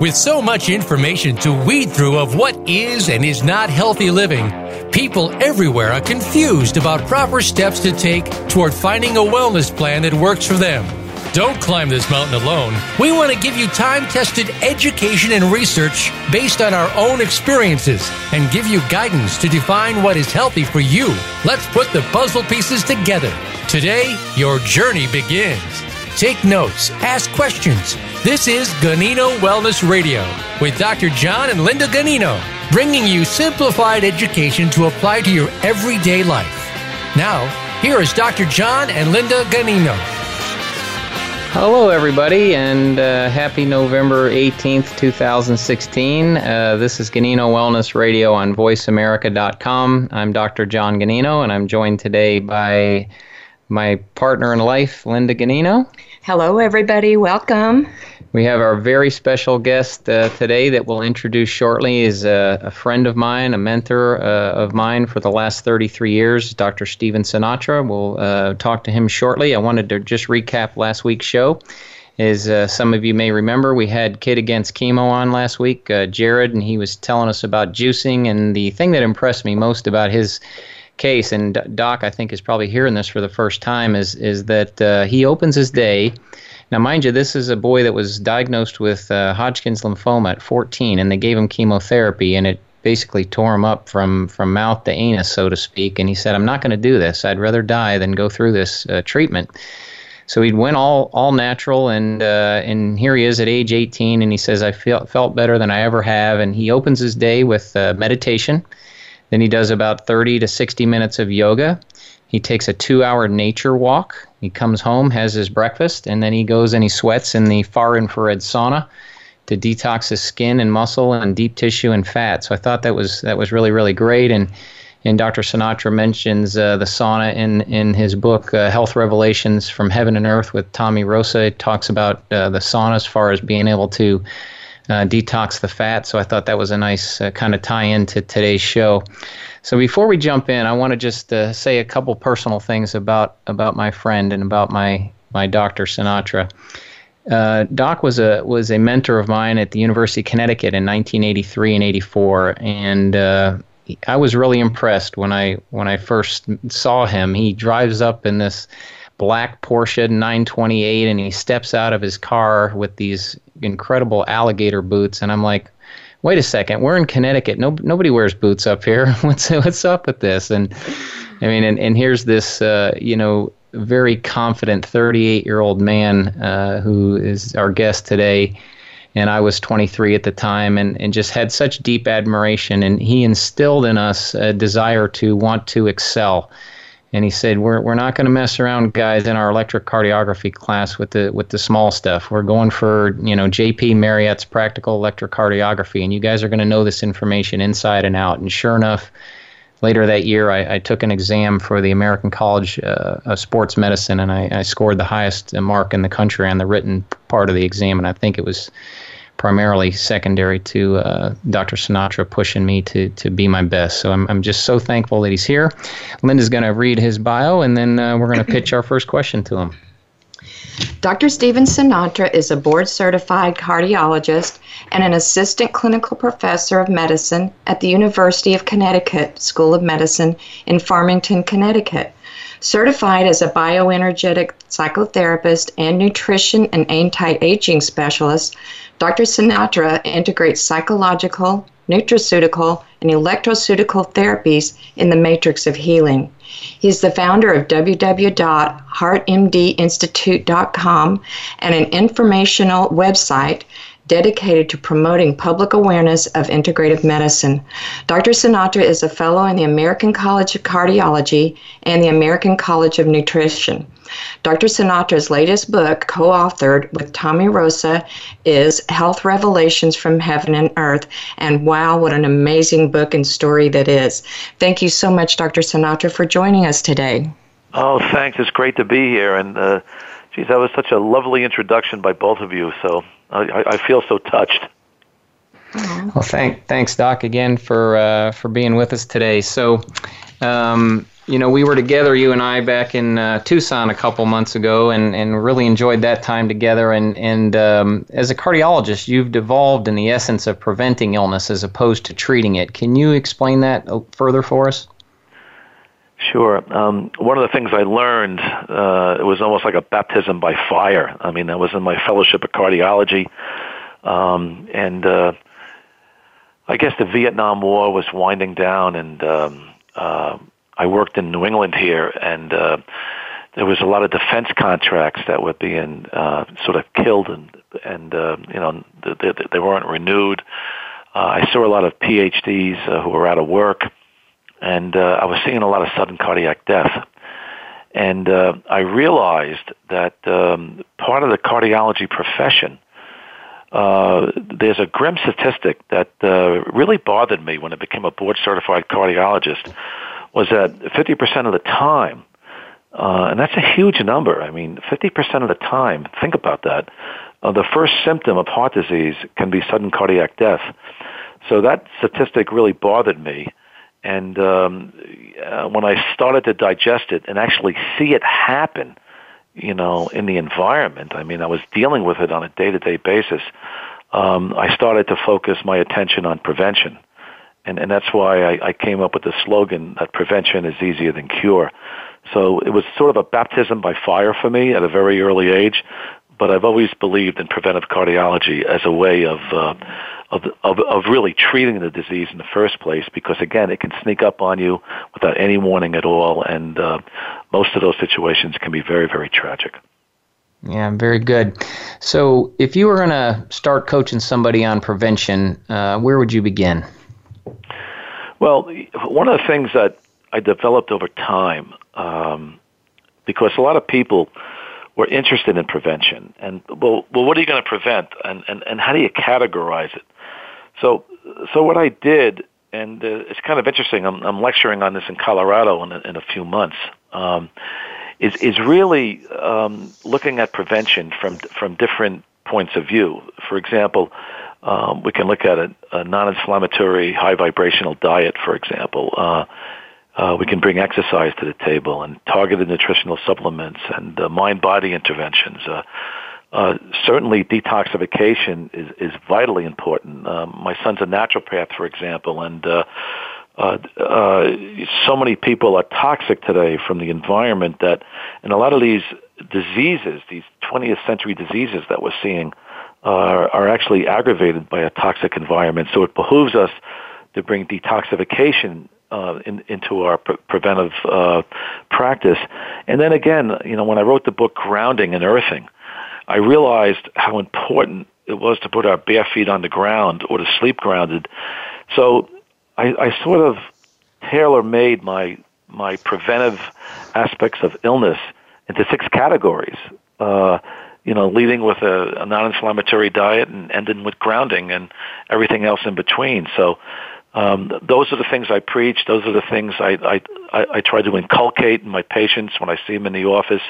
With so much information to weed through of what is and is not healthy living, people everywhere are confused about proper steps to take toward finding a wellness plan that works for them. Don't climb this mountain alone. We want to give you time tested education and research based on our own experiences and give you guidance to define what is healthy for you. Let's put the puzzle pieces together. Today, your journey begins. Take notes, ask questions. This is Ganino Wellness Radio with Dr. John and Linda Ganino, bringing you simplified education to apply to your everyday life. Now, here is Dr. John and Linda Ganino. Hello, everybody, and uh, happy November 18th, 2016. Uh, this is Ganino Wellness Radio on VoiceAmerica.com. I'm Dr. John Ganino, and I'm joined today by my partner in life, Linda Ganino. Hello, everybody. Welcome. We have our very special guest uh, today that we'll introduce shortly. is a, a friend of mine, a mentor uh, of mine for the last 33 years, Dr. Stephen Sinatra. We'll uh, talk to him shortly. I wanted to just recap last week's show. As uh, some of you may remember, we had Kid Against Chemo on last week, uh, Jared, and he was telling us about juicing. And the thing that impressed me most about his case, and Doc, I think, is probably hearing this for the first time, is is that uh, he opens his day. Now, mind you, this is a boy that was diagnosed with uh, Hodgkin's lymphoma at 14, and they gave him chemotherapy, and it basically tore him up from from mouth to anus, so to speak. And he said, "I'm not going to do this. I'd rather die than go through this uh, treatment." So he went all all natural, and uh, and here he is at age 18, and he says, "I felt felt better than I ever have." And he opens his day with uh, meditation then he does about 30 to 60 minutes of yoga. He takes a two hour nature walk. He comes home, has his breakfast, and then he goes and he sweats in the far infrared sauna to detox his skin and muscle and deep tissue and fat. So I thought that was that was really really great. And and Dr. Sinatra mentions uh, the sauna in in his book uh, Health Revelations from Heaven and Earth with Tommy Rosa. It talks about uh, the sauna as far as being able to uh, detox the fat. So I thought that was a nice uh, kind of tie in to today's show. So before we jump in, I want to just uh, say a couple personal things about about my friend and about my my Dr. Sinatra. Uh, Doc was a was a mentor of mine at the University of Connecticut in 1983 and 84, and uh, I was really impressed when I when I first saw him. He drives up in this black Porsche 928 and he steps out of his car with these incredible alligator boots and I'm like wait a second we're in Connecticut. No, nobody wears boots up here. What's what's up with this? And I mean and, and here's this uh, you know very confident 38 year old man uh, who is our guest today. And I was 23 at the time and, and just had such deep admiration and he instilled in us a desire to want to excel and he said, "We're we're not going to mess around, guys, in our electrocardiography class with the with the small stuff. We're going for you know J.P. Marriott's practical electrocardiography, and you guys are going to know this information inside and out." And sure enough, later that year, I, I took an exam for the American College uh, of Sports Medicine, and I, I scored the highest mark in the country on the written part of the exam, and I think it was primarily secondary to uh, Dr. Sinatra pushing me to, to be my best. So I'm, I'm just so thankful that he's here. Linda's going to read his bio, and then uh, we're going to pitch our first question to him. Dr. Stephen Sinatra is a board certified cardiologist and an assistant clinical professor of medicine at the University of Connecticut School of Medicine in Farmington, Connecticut. Certified as a bioenergetic psychotherapist and nutrition and anti aging specialist, Dr. Sinatra integrates psychological, nutraceutical, and electroceutical therapies in the matrix of healing. He's the founder of www.heartmdinstitute.com and an informational website dedicated to promoting public awareness of integrative medicine. Dr. Sinatra is a fellow in the American College of Cardiology and the American College of Nutrition. Dr. Sinatra's latest book, co authored with Tommy Rosa, is Health Revelations from Heaven and Earth. And wow, what an amazing book and story that is. Thank you so much, Dr. Sinatra, for joining us today. Oh, thanks. It's great to be here. And, uh, geez, that was such a lovely introduction by both of you. So I, I feel so touched. Well, thank, thanks, Doc, again for uh, for being with us today. So, um, you know, we were together, you and I, back in uh, Tucson a couple months ago, and, and really enjoyed that time together. And and um, as a cardiologist, you've devolved in the essence of preventing illness as opposed to treating it. Can you explain that further for us? Sure. Um, one of the things I learned, uh, it was almost like a baptism by fire. I mean, that was in my fellowship of cardiology. Um, and uh, I guess the Vietnam War was winding down, and um, uh, I worked in New England here, and uh, there was a lot of defense contracts that were being uh, sort of killed, and and uh, you know they, they weren't renewed. Uh, I saw a lot of PhDs uh, who were out of work, and uh, I was seeing a lot of sudden cardiac death. And uh, I realized that um, part of the cardiology profession, uh, there's a grim statistic that uh, really bothered me when I became a board certified cardiologist was that 50% of the time, uh, and that's a huge number. I mean, 50% of the time, think about that, uh, the first symptom of heart disease can be sudden cardiac death. So that statistic really bothered me. And um, uh, when I started to digest it and actually see it happen, you know, in the environment, I mean, I was dealing with it on a day to day basis. Um, I started to focus my attention on prevention and and that's why I, I came up with the slogan that prevention is easier than cure. So it was sort of a baptism by fire for me at a very early age, but I've always believed in preventive cardiology as a way of uh, of, of of really treating the disease in the first place because again it can sneak up on you without any warning at all and uh, most of those situations can be very very tragic. Yeah very good. So if you were going to start coaching somebody on prevention uh, where would you begin? Well, one of the things that I developed over time, um, because a lot of people were interested in prevention, and well, well, what are you going to prevent, and, and and how do you categorize it? So, so what I did, and uh, it's kind of interesting. I'm, I'm lecturing on this in Colorado in a, in a few months. Um, is is really um, looking at prevention from from different points of view. For example, um, we can look at a, a non-inflammatory, high vibrational diet, for example. Uh, uh, we can bring exercise to the table and targeted nutritional supplements and uh, mind-body interventions. Uh, uh, certainly, detoxification is, is vitally important. Um, my son's a naturopath, for example, and uh, uh, uh, so many people are toxic today from the environment that, and a lot of these diseases, these 20th century diseases that we're seeing, are actually aggravated by a toxic environment. So it behooves us to bring detoxification uh, in, into our pre- preventive uh, practice. And then again, you know, when I wrote the book Grounding and Earthing, I realized how important it was to put our bare feet on the ground or to sleep grounded. So I, I sort of tailor made my my preventive aspects of illness into six categories. Uh, you know, leading with a, a non-inflammatory diet and ending with grounding and everything else in between. So um, those are the things I preach. Those are the things I, I, I, try to inculcate in my patients when I see them in the office.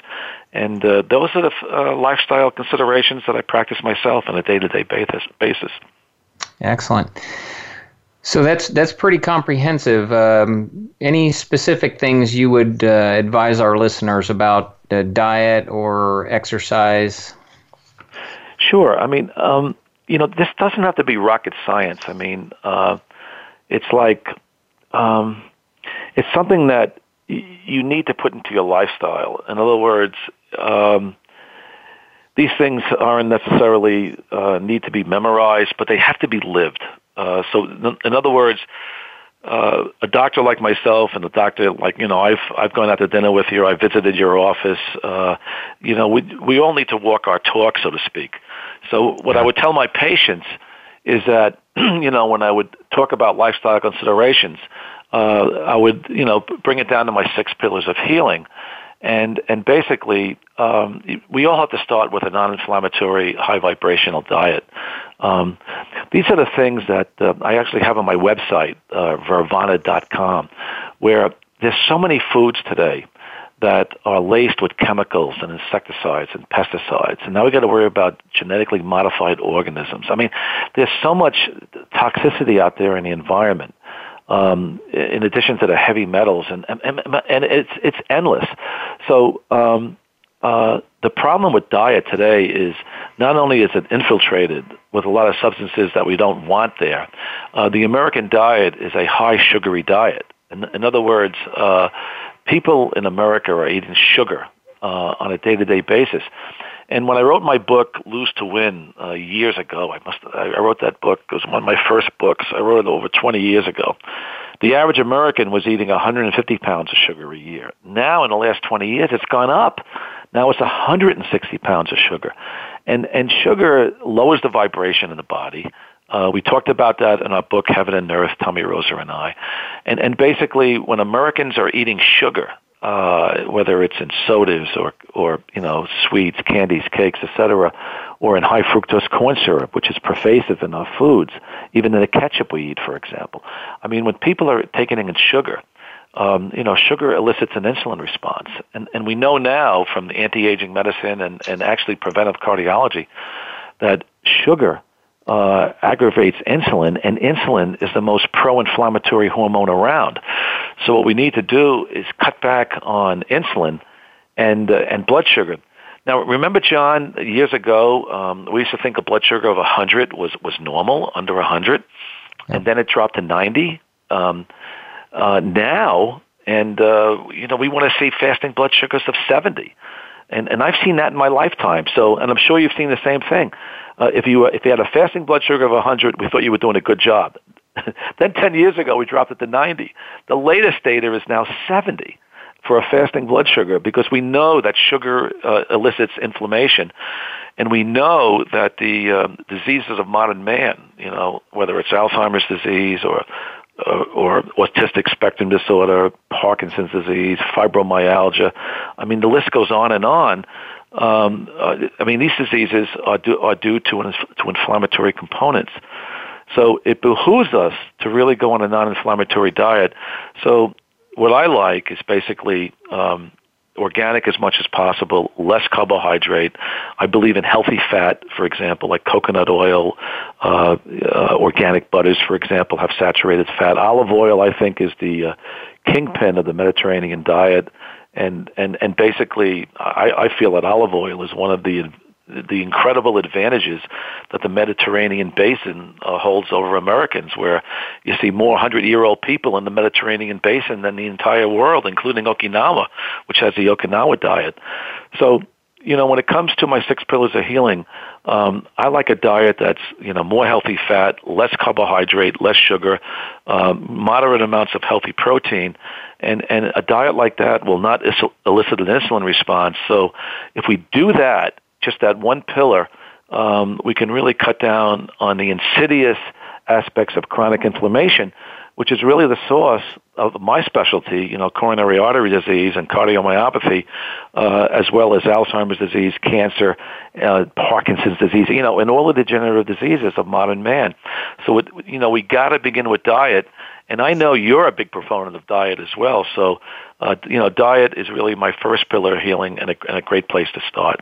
And uh, those are the uh, lifestyle considerations that I practice myself on a day-to-day basis. Excellent. So that's that's pretty comprehensive. Um, any specific things you would uh, advise our listeners about uh, diet or exercise? Sure. I mean, um, you know, this doesn't have to be rocket science. I mean, uh, it's like um, it's something that y- you need to put into your lifestyle. In other words, um, these things aren't necessarily uh, need to be memorized, but they have to be lived. Uh, so, in other words, uh, a doctor like myself and a doctor like you know I've I've gone out to dinner with you. I visited your office. Uh, you know, we we all need to walk our talk, so to speak. So what I would tell my patients is that, you know, when I would talk about lifestyle considerations, uh, I would, you know, bring it down to my six pillars of healing. And, and basically, um, we all have to start with a non-inflammatory, high vibrational diet. Um, these are the things that uh, I actually have on my website, uh, vervana.com, where there's so many foods today that are laced with chemicals and insecticides and pesticides. And now we've got to worry about genetically modified organisms. I mean, there's so much toxicity out there in the environment. Um, in addition to the heavy metals, and and, and it's it's endless. So um, uh, the problem with diet today is not only is it infiltrated with a lot of substances that we don't want there, uh, the American diet is a high sugary diet. In, in other words, uh, people in America are eating sugar uh, on a day-to-day basis. And when I wrote my book, Lose to Win, uh, years ago, I must I wrote that book. It was one of my first books. I wrote it over 20 years ago. The average American was eating 150 pounds of sugar a year. Now, in the last 20 years, it's gone up. Now it's 160 pounds of sugar. And, and sugar lowers the vibration in the body. Uh, we talked about that in our book, Heaven and Earth, Tommy Rosa and I. And, and basically, when Americans are eating sugar, uh, whether it's in sodas or, or you know, sweets, candies, cakes, etc., or in high fructose corn syrup, which is pervasive in our foods, even in the ketchup we eat, for example. I mean, when people are taking in sugar, um, you know, sugar elicits an insulin response. And, and we know now from anti-aging medicine and, and actually preventive cardiology that sugar uh, aggravates insulin, and insulin is the most pro-inflammatory hormone around. So what we need to do is cut back on insulin and uh, and blood sugar. Now, remember, John, years ago, um, we used to think a blood sugar of 100 was was normal, under 100, and then it dropped to 90. Um, uh, now, and uh, you know, we want to see fasting blood sugars of 70 and and I've seen that in my lifetime. So, and I'm sure you've seen the same thing. Uh, if you if you had a fasting blood sugar of 100, we thought you were doing a good job. then 10 years ago, we dropped it to 90. The latest data is now 70 for a fasting blood sugar because we know that sugar uh, elicits inflammation. And we know that the um, diseases of modern man, you know, whether it's Alzheimer's disease or uh, or autistic spectrum disorder, Parkinson's disease, fibromyalgia. I mean, the list goes on and on. Um, uh, I mean, these diseases are due, are due to, an, to inflammatory components. So it behooves us to really go on a non-inflammatory diet. So what I like is basically um, organic as much as possible, less carbohydrate. I believe in healthy fat, for example, like coconut oil, uh, uh, organic butters, for example, have saturated fat. Olive oil, I think, is the uh, kingpin of the Mediterranean diet. And, and, and basically, I, I feel that olive oil is one of the the incredible advantages that the Mediterranean basin uh, holds over Americans, where you see more hundred-year-old people in the Mediterranean basin than the entire world, including Okinawa, which has the Okinawa diet. So, you know, when it comes to my six pillars of healing, um, I like a diet that's you know more healthy fat, less carbohydrate, less sugar, um, moderate amounts of healthy protein, and and a diet like that will not elicit an insulin response. So, if we do that just that one pillar, um, we can really cut down on the insidious aspects of chronic inflammation, which is really the source of my specialty, you know, coronary artery disease and cardiomyopathy, uh, as well as Alzheimer's disease, cancer, uh, Parkinson's disease, you know, and all the degenerative diseases of modern man. So, it, you know, we got to begin with diet. And I know you're a big proponent of diet as well. So, uh, you know, diet is really my first pillar of healing and a, and a great place to start.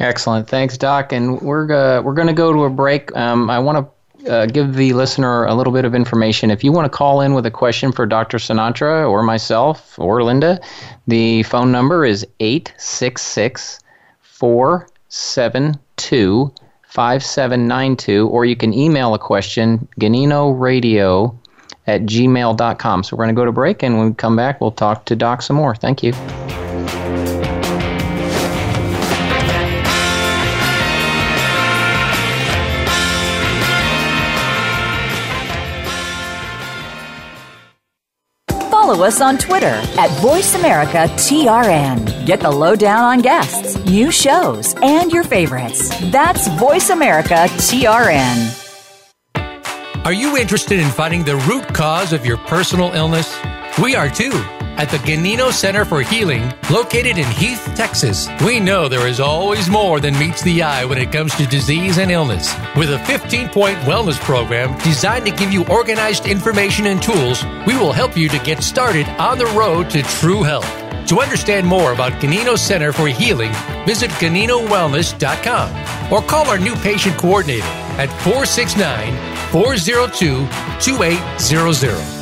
Excellent. Thanks, Doc. And we're, uh, we're going to go to a break. Um, I want to uh, give the listener a little bit of information. If you want to call in with a question for Dr. Sinatra or myself or Linda, the phone number is 866 472 5792, or you can email a question, ganinoradio at gmail.com. So we're going to go to break, and when we come back, we'll talk to Doc some more. Thank you. Follow us on Twitter at VoiceAmericaTRN. Get the lowdown on guests, new shows, and your favorites. That's VoiceAmericaTRN. Are you interested in finding the root cause of your personal illness? We are too. At the Ganino Center for Healing, located in Heath, Texas, we know there is always more than meets the eye when it comes to disease and illness. With a 15 point wellness program designed to give you organized information and tools, we will help you to get started on the road to true health. To understand more about Ganino Center for Healing, visit GaninoWellness.com or call our new patient coordinator at 469 402 2800.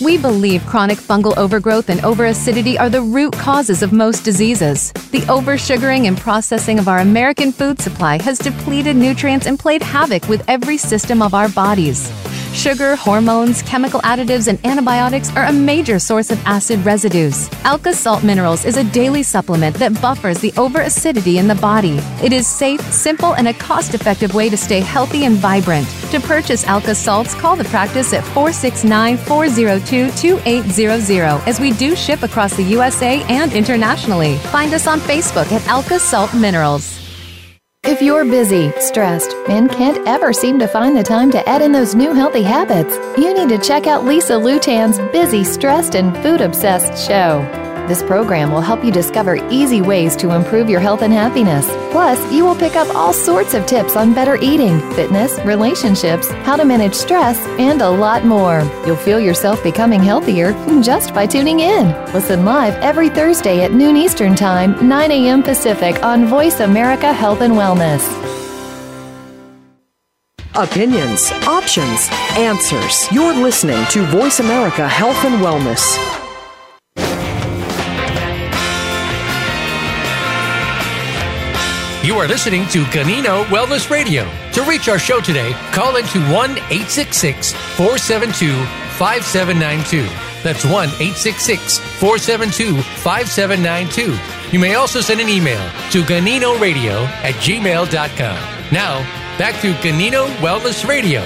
We believe chronic fungal overgrowth and overacidity are the root causes of most diseases. The oversugaring and processing of our American food supply has depleted nutrients and played havoc with every system of our bodies. Sugar, hormones, chemical additives, and antibiotics are a major source of acid residues. Alka Salt Minerals is a daily supplement that buffers the over acidity in the body. It is safe, simple, and a cost effective way to stay healthy and vibrant. To purchase Alka Salts, call the practice at 469 402 2800 as we do ship across the USA and internationally. Find us on Facebook at Alka Salt Minerals. If you're busy, stressed, and can't ever seem to find the time to add in those new healthy habits, you need to check out Lisa Lewtan's Busy, Stressed, and Food Obsessed show. This program will help you discover easy ways to improve your health and happiness. Plus, you will pick up all sorts of tips on better eating, fitness, relationships, how to manage stress, and a lot more. You'll feel yourself becoming healthier just by tuning in. Listen live every Thursday at noon Eastern Time, 9 a.m. Pacific on Voice America Health and Wellness. Opinions, options, answers. You're listening to Voice America Health and Wellness. You are listening to Ganino Wellness Radio. To reach our show today, call into 1 866 472 5792. That's 1 866 472 5792. You may also send an email to ganinoradio at gmail.com. Now, back to Ganino Wellness Radio.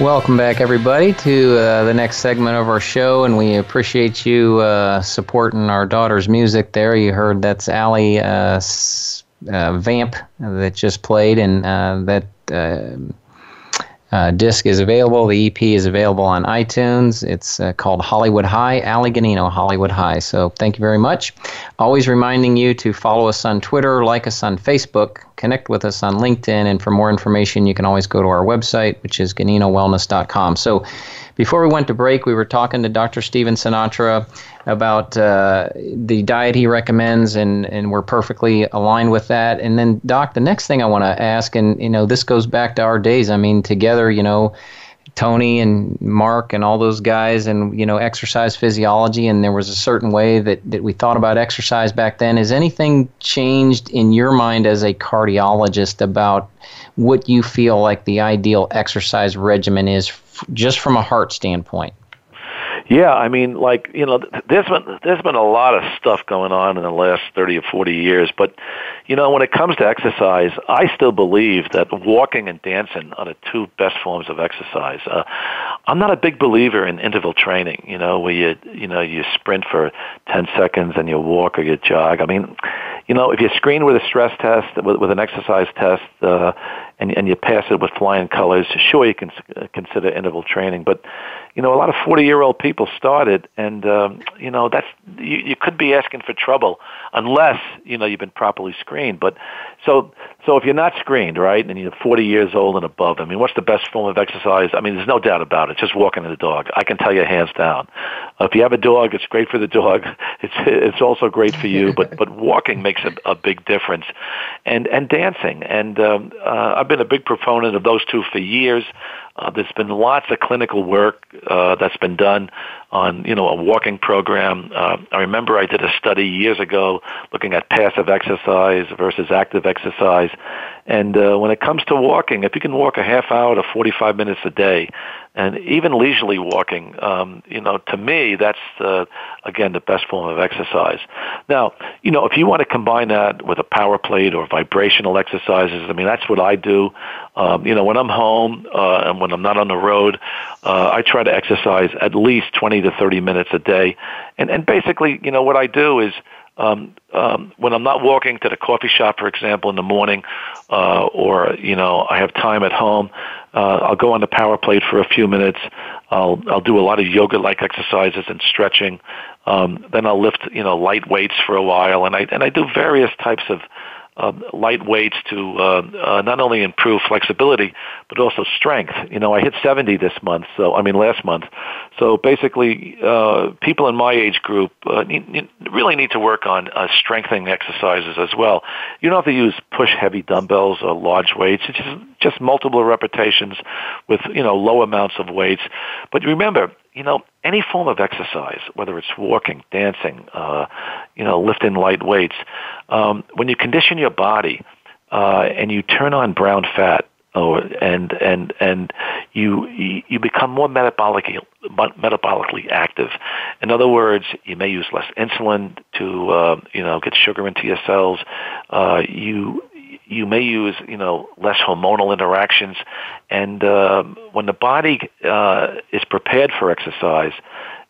Welcome back, everybody, to uh, the next segment of our show, and we appreciate you uh, supporting our daughter's music. There, you heard that's Allie uh, uh, Vamp that just played, and uh, that uh, disc is available. The EP is available on iTunes. It's uh, called Hollywood High, Ali Ganino, Hollywood High. So thank you very much. Always reminding you to follow us on Twitter, like us on Facebook, connect with us on LinkedIn, and for more information, you can always go to our website, which is GaninoWellness.com. So before we went to break, we were talking to Dr. Stephen Sinatra about uh, the diet he recommends, and, and we're perfectly aligned with that. And then, Doc, the next thing I want to ask, and you know, this goes back to our days. I mean, together, you know, Tony and Mark and all those guys, and you know, exercise physiology, and there was a certain way that that we thought about exercise back then. Has anything changed in your mind as a cardiologist about what you feel like the ideal exercise regimen is, just from a heart standpoint? Yeah, I mean, like you know, there's been there's been a lot of stuff going on in the last thirty or forty years, but you know, when it comes to exercise, I still believe that walking and dancing are the two best forms of exercise. Uh, I'm not a big believer in interval training. You know, where you you know you sprint for ten seconds and you walk or you jog. I mean, you know, if you screen with a stress test with, with an exercise test. Uh, and, and you pass it with flying colors, sure you can consider interval training. But you know, a lot of forty-year-old people started, and um, you know that's you, you could be asking for trouble unless you know you've been properly screened. But so so if you're not screened, right, and you're 40 years old and above, I mean, what's the best form of exercise? I mean, there's no doubt about it. Just walking the dog. I can tell you hands down. If you have a dog, it's great for the dog. It's it's also great for you. But but walking makes a, a big difference, and and dancing. And um, uh, I've been a big proponent of those two for years. Uh, there's been lots of clinical work uh, that's been done on you know a walking program. Uh, I remember I did a study years ago looking at passive exercise versus active exercise, and uh, when it comes to walking, if you can walk a half hour to 45 minutes a day, and even leisurely walking, um, you know, to me, that's uh, again the best form of exercise. Now, you know, if you want to combine that with a power plate or vibrational exercises, I mean, that's what I do. Um, you know, when I'm home uh, and when I'm not on the road, uh, I try to exercise at least 20 to 30 minutes a day, and and basically, you know, what I do is um, um, when I'm not walking to the coffee shop, for example, in the morning, uh, or you know I have time at home, uh, I'll go on the power plate for a few minutes. I'll I'll do a lot of yoga-like exercises and stretching. Um, then I'll lift you know light weights for a while, and I and I do various types of um, light weights to uh, uh, not only improve flexibility but also strength. You know, I hit 70 this month, so I mean last month. So basically, uh, people in my age group uh, need, need, really need to work on uh, strengthening exercises as well. You don't have to use push heavy dumbbells or large weights. It's just just multiple repetitions with you know low amounts of weights. But remember, you know, any form of exercise, whether it's walking, dancing, uh, you know, lifting light weights, um, when you condition your body uh, and you turn on brown fat, oh, and and and you you become more metabolically metabolically active. In other words, you may use less insulin to uh, you know get sugar into your cells. Uh, you you may use you know less hormonal interactions, and uh, when the body uh, is prepared for exercise,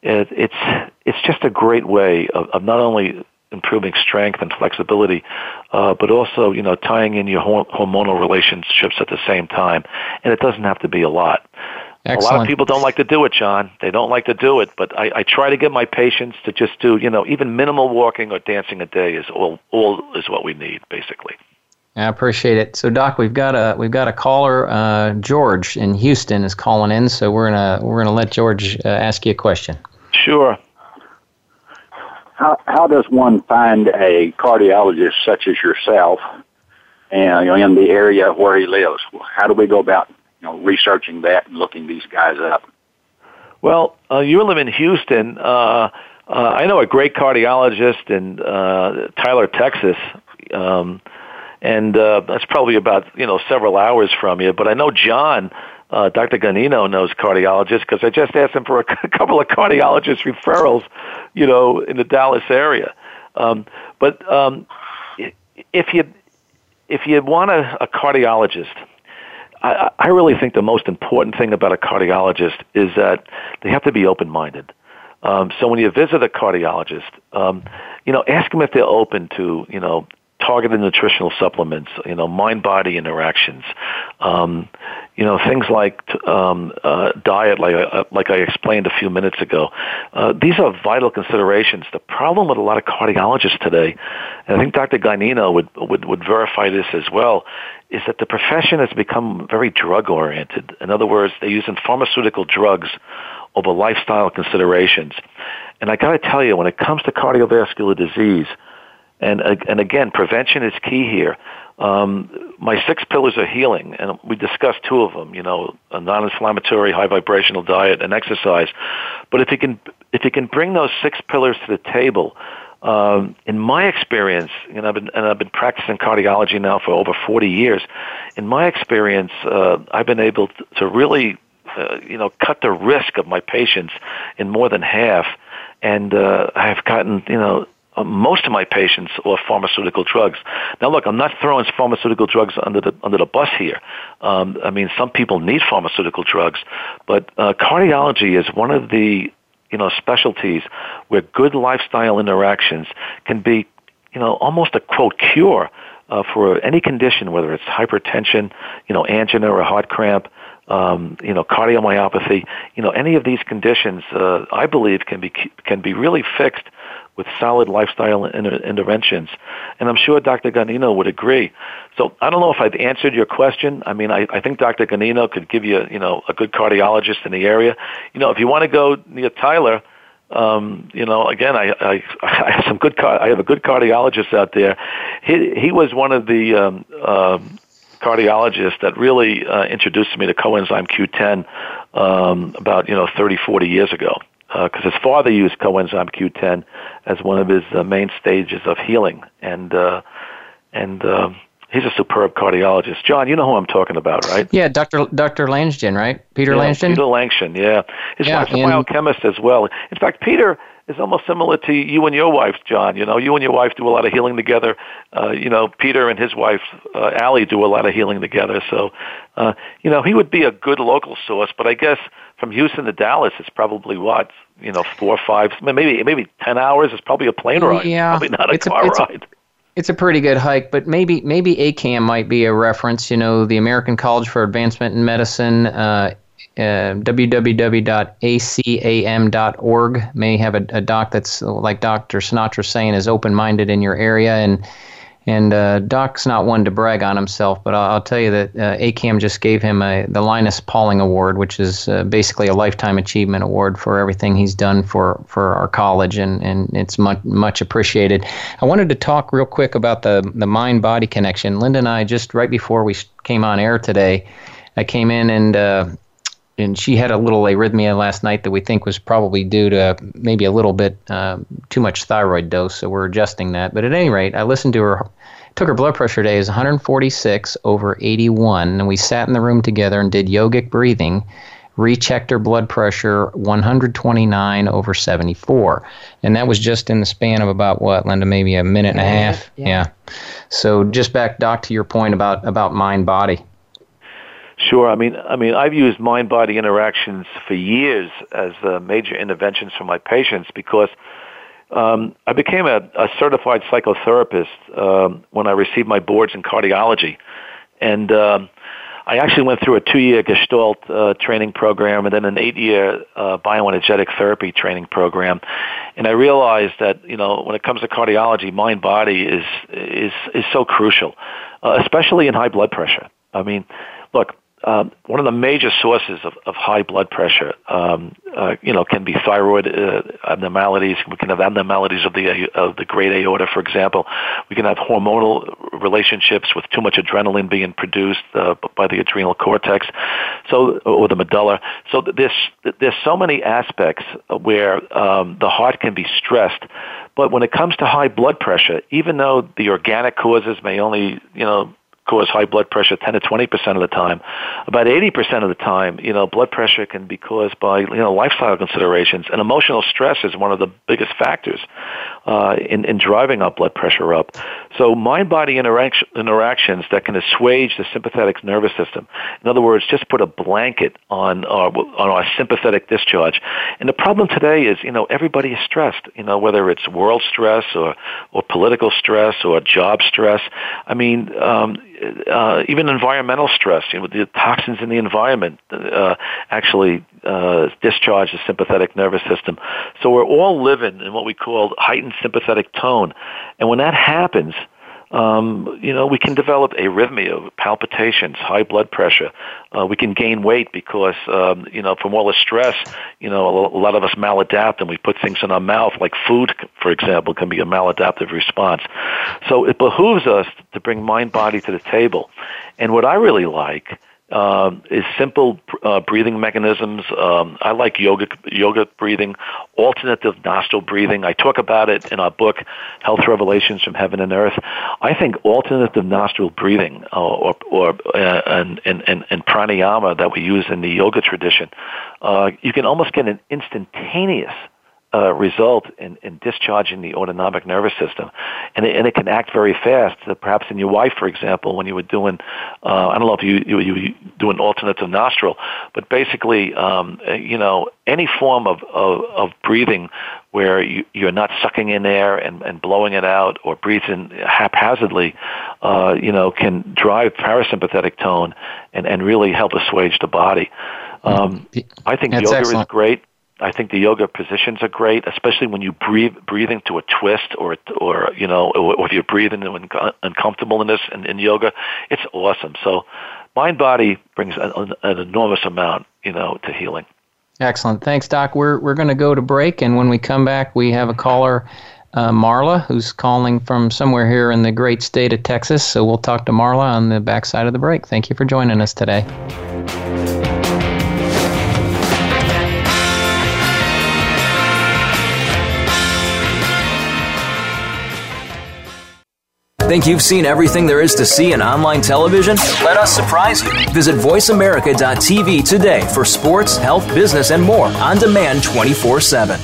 it, it's it's just a great way of, of not only improving strength and flexibility, uh, but also you know tying in your hormonal relationships at the same time, and it doesn't have to be a lot. Excellent. A lot of people don't like to do it, John. They don't like to do it, but I, I try to get my patients to just do, you know, even minimal walking or dancing a day is all, all is what we need, basically. I appreciate it. So, Doc, we've got a we've got a caller. Uh, George in Houston is calling in, so we're gonna we're gonna let George uh, ask you a question. Sure. How how does one find a cardiologist such as yourself, and you know, in the area where he lives? How do we go about you know researching that and looking these guys up? Well, uh, you live in Houston. Uh, uh, I know a great cardiologist in uh, Tyler, Texas. Um, and uh, that's probably about you know several hours from you. But I know John, uh, Dr. Ganino knows cardiologists because I just asked him for a couple of cardiologist referrals, you know, in the Dallas area. Um, but um, if you if you want a, a cardiologist, I, I really think the most important thing about a cardiologist is that they have to be open minded. Um, so when you visit a cardiologist, um, you know, ask them if they're open to, you know, targeted nutritional supplements, you know, mind-body interactions, um, you know, things like um, uh, diet, like uh, like I explained a few minutes ago. Uh, these are vital considerations. The problem with a lot of cardiologists today, and I think Dr. Ganino would, would would verify this as well, is that the profession has become very drug-oriented. In other words, they're using pharmaceutical drugs over lifestyle considerations. And I got to tell you, when it comes to cardiovascular disease, and and again, prevention is key here. Um, my six pillars of healing, and we discussed two of them. You know, a non-inflammatory, high vibrational diet, and exercise. But if you can if you can bring those six pillars to the table, um, in my experience, and I've been and I've been practicing cardiology now for over 40 years. In my experience, uh, I've been able to, really, uh, you know, cut the risk of my patients in more than half, and uh, I've gotten, you know, most of my patients are pharmaceutical drugs. Now, look, I'm not throwing pharmaceutical drugs under the under the bus here. Um, I mean, some people need pharmaceutical drugs, but uh, cardiology is one of the you know specialties where good lifestyle interactions can be you know almost a quote cure uh, for any condition, whether it's hypertension, you know, angina or heart cramp. Um, you know, cardiomyopathy, you know, any of these conditions, uh, I believe, can be can be really fixed with solid lifestyle inter- interventions. And I'm sure Dr. Ganino would agree. So I don't know if I've answered your question. I mean, I, I think Dr. Ganino could give you, you know, a good cardiologist in the area. You know, if you want to go near Tyler, um, you know, again, I, I, I have some good, car- I have a good cardiologist out there. He, he was one of the, um, um, cardiologists that really uh, introduced me to coenzyme Q10 um, about you know 30, 40 years ago. Uh, because his father used coenzyme Q10 as one of his uh, main stages of healing, and uh, and uh, he's a superb cardiologist. John, you know who I'm talking about, right? Yeah, Dr. Dr. Langsjoen, right? Peter yeah, Langsjoen. Peter Langsjoen, yeah. His Yeah, wife's a biochemist as well. In fact, Peter is almost similar to you and your wife, John. You know, you and your wife do a lot of healing together. Uh, you know, Peter and his wife, uh, Allie, do a lot of healing together. So, uh, you know, he would be a good local source. But I guess from Houston to Dallas, it's probably what you know, four, five, maybe maybe ten hours. It's probably a plane ride. Yeah, probably not a it's a- car it's a- It's a pretty good hike, but maybe maybe ACAM might be a reference. You know, the American College for Advancement in Medicine, uh, uh, www.acam.org may have a, a doc that's like Dr. Sinatra saying is open-minded in your area, and and uh, Doc's not one to brag on himself, but I'll, I'll tell you that uh, ACAM just gave him a, the Linus Pauling Award, which is uh, basically a lifetime achievement award for everything he's done for, for our college, and, and it's much much appreciated. I wanted to talk real quick about the the mind body connection. Linda and I just right before we came on air today, I came in and. And she had a little arrhythmia last night that we think was probably due to maybe a little bit uh, too much thyroid dose. So we're adjusting that. But at any rate, I listened to her. Took her blood pressure today is 146 over 81, and we sat in the room together and did yogic breathing. Rechecked her blood pressure 129 over 74, and that was just in the span of about what, Linda? Maybe a minute and a half. Yeah. yeah. So just back, Doc, to your point about about mind body. Sure. I mean, I mean, I've used mind-body interactions for years as uh, major interventions for my patients because um, I became a, a certified psychotherapist um, when I received my boards in cardiology, and um, I actually went through a two-year Gestalt uh, training program and then an eight-year uh, bioenergetic therapy training program, and I realized that you know when it comes to cardiology, mind-body is is is so crucial, uh, especially in high blood pressure. I mean, look, um, one of the major sources of, of high blood pressure, um, uh, you know, can be thyroid uh, abnormalities. We can have abnormalities of the of the great aorta, for example. We can have hormonal relationships with too much adrenaline being produced uh, by the adrenal cortex, so or the medulla. So there's there's so many aspects where um, the heart can be stressed. But when it comes to high blood pressure, even though the organic causes may only, you know, cause high blood pressure 10 to 20 percent of the time. About 80 percent of the time, you know, blood pressure can be caused by you know lifestyle considerations, and emotional stress is one of the biggest factors uh, in in driving our blood pressure up. So mind-body interaction, interactions that can assuage the sympathetic nervous system. In other words, just put a blanket on our on our sympathetic discharge. And the problem today is, you know, everybody is stressed. You know, whether it's world stress or or political stress or job stress. I mean. Um, uh, even environmental stress, you know, the toxins in the environment uh, actually uh, discharge the sympathetic nervous system. So we're all living in what we call heightened sympathetic tone, and when that happens, um, you know, we can develop arrhythmia, palpitations, high blood pressure. Uh, we can gain weight because, um, you know, from all the stress, you know, a lot of us maladapt and we put things in our mouth, like food, for example, can be a maladaptive response. So it behooves us to bring mind body to the table. And what I really like um, is simple uh, breathing mechanisms. Um, I like yoga, yoga breathing, alternative nostril breathing. I talk about it in our book, Health Revelations from Heaven and Earth. I think alternative nostril breathing uh, or, or uh, and, and, and, and pranayama that we use in the yoga tradition, uh, you can almost get an instantaneous uh, result in, in discharging the autonomic nervous system, and it, and it can act very fast. Uh, perhaps in your wife, for example, when you were doing, uh, I don't know if you you, you do an alternative nostril, but basically, um, you know, any form of of, of breathing where you, you're not sucking in air and, and blowing it out, or breathing haphazardly, uh, you know, can drive parasympathetic tone and and really help assuage the body. Um, I think That's yoga excellent. is great. I think the yoga positions are great, especially when you breathe breathing to a twist or or you know or, if you're breathing un- uncomfortableness in, in yoga, it's awesome. So, mind body brings an, an enormous amount you know to healing. Excellent. Thanks, Doc. We're, we're going to go to break, and when we come back, we have a caller, uh, Marla, who's calling from somewhere here in the great state of Texas. So we'll talk to Marla on the backside of the break. Thank you for joining us today. Think you've seen everything there is to see in online television? Let us surprise you. Visit VoiceAmerica.tv today for sports, health, business, and more on demand 24 7.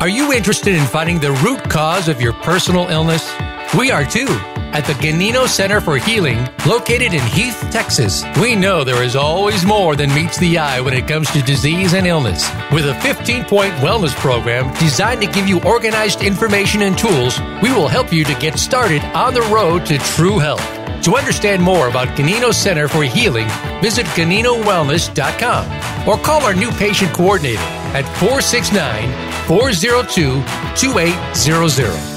Are you interested in finding the root cause of your personal illness? We are too. At the Ganino Center for Healing, located in Heath, Texas, we know there is always more than meets the eye when it comes to disease and illness. With a 15 point wellness program designed to give you organized information and tools, we will help you to get started on the road to true health. To understand more about Ganino Center for Healing, visit GaninoWellness.com or call our new patient coordinator at 469 402 2800.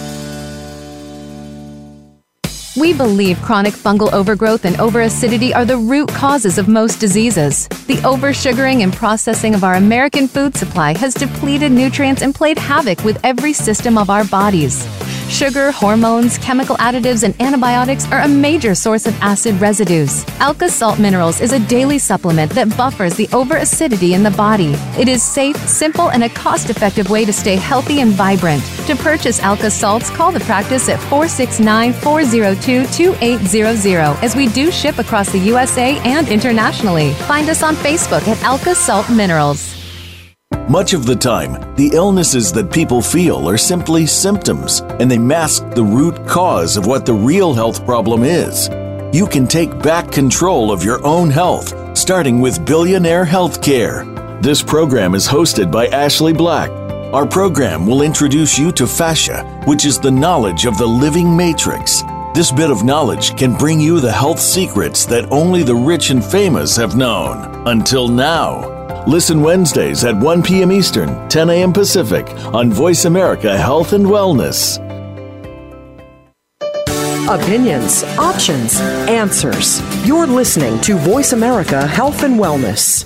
We believe chronic fungal overgrowth and overacidity are the root causes of most diseases. The oversugaring and processing of our American food supply has depleted nutrients and played havoc with every system of our bodies. Sugar, hormones, chemical additives, and antibiotics are a major source of acid residues. Alka Salt Minerals is a daily supplement that buffers the over acidity in the body. It is safe, simple, and a cost effective way to stay healthy and vibrant. To purchase Alka Salts, call the practice at 469 402 2800 as we do ship across the USA and internationally. Find us on Facebook at Alka Salt Minerals. Much of the time, the illnesses that people feel are simply symptoms, and they mask the root cause of what the real health problem is. You can take back control of your own health, starting with Billionaire Healthcare. This program is hosted by Ashley Black. Our program will introduce you to fascia, which is the knowledge of the living matrix. This bit of knowledge can bring you the health secrets that only the rich and famous have known. Until now. Listen Wednesdays at 1 p.m. Eastern, 10 a.m. Pacific on Voice America Health and Wellness. Opinions, options, answers. You're listening to Voice America Health and Wellness.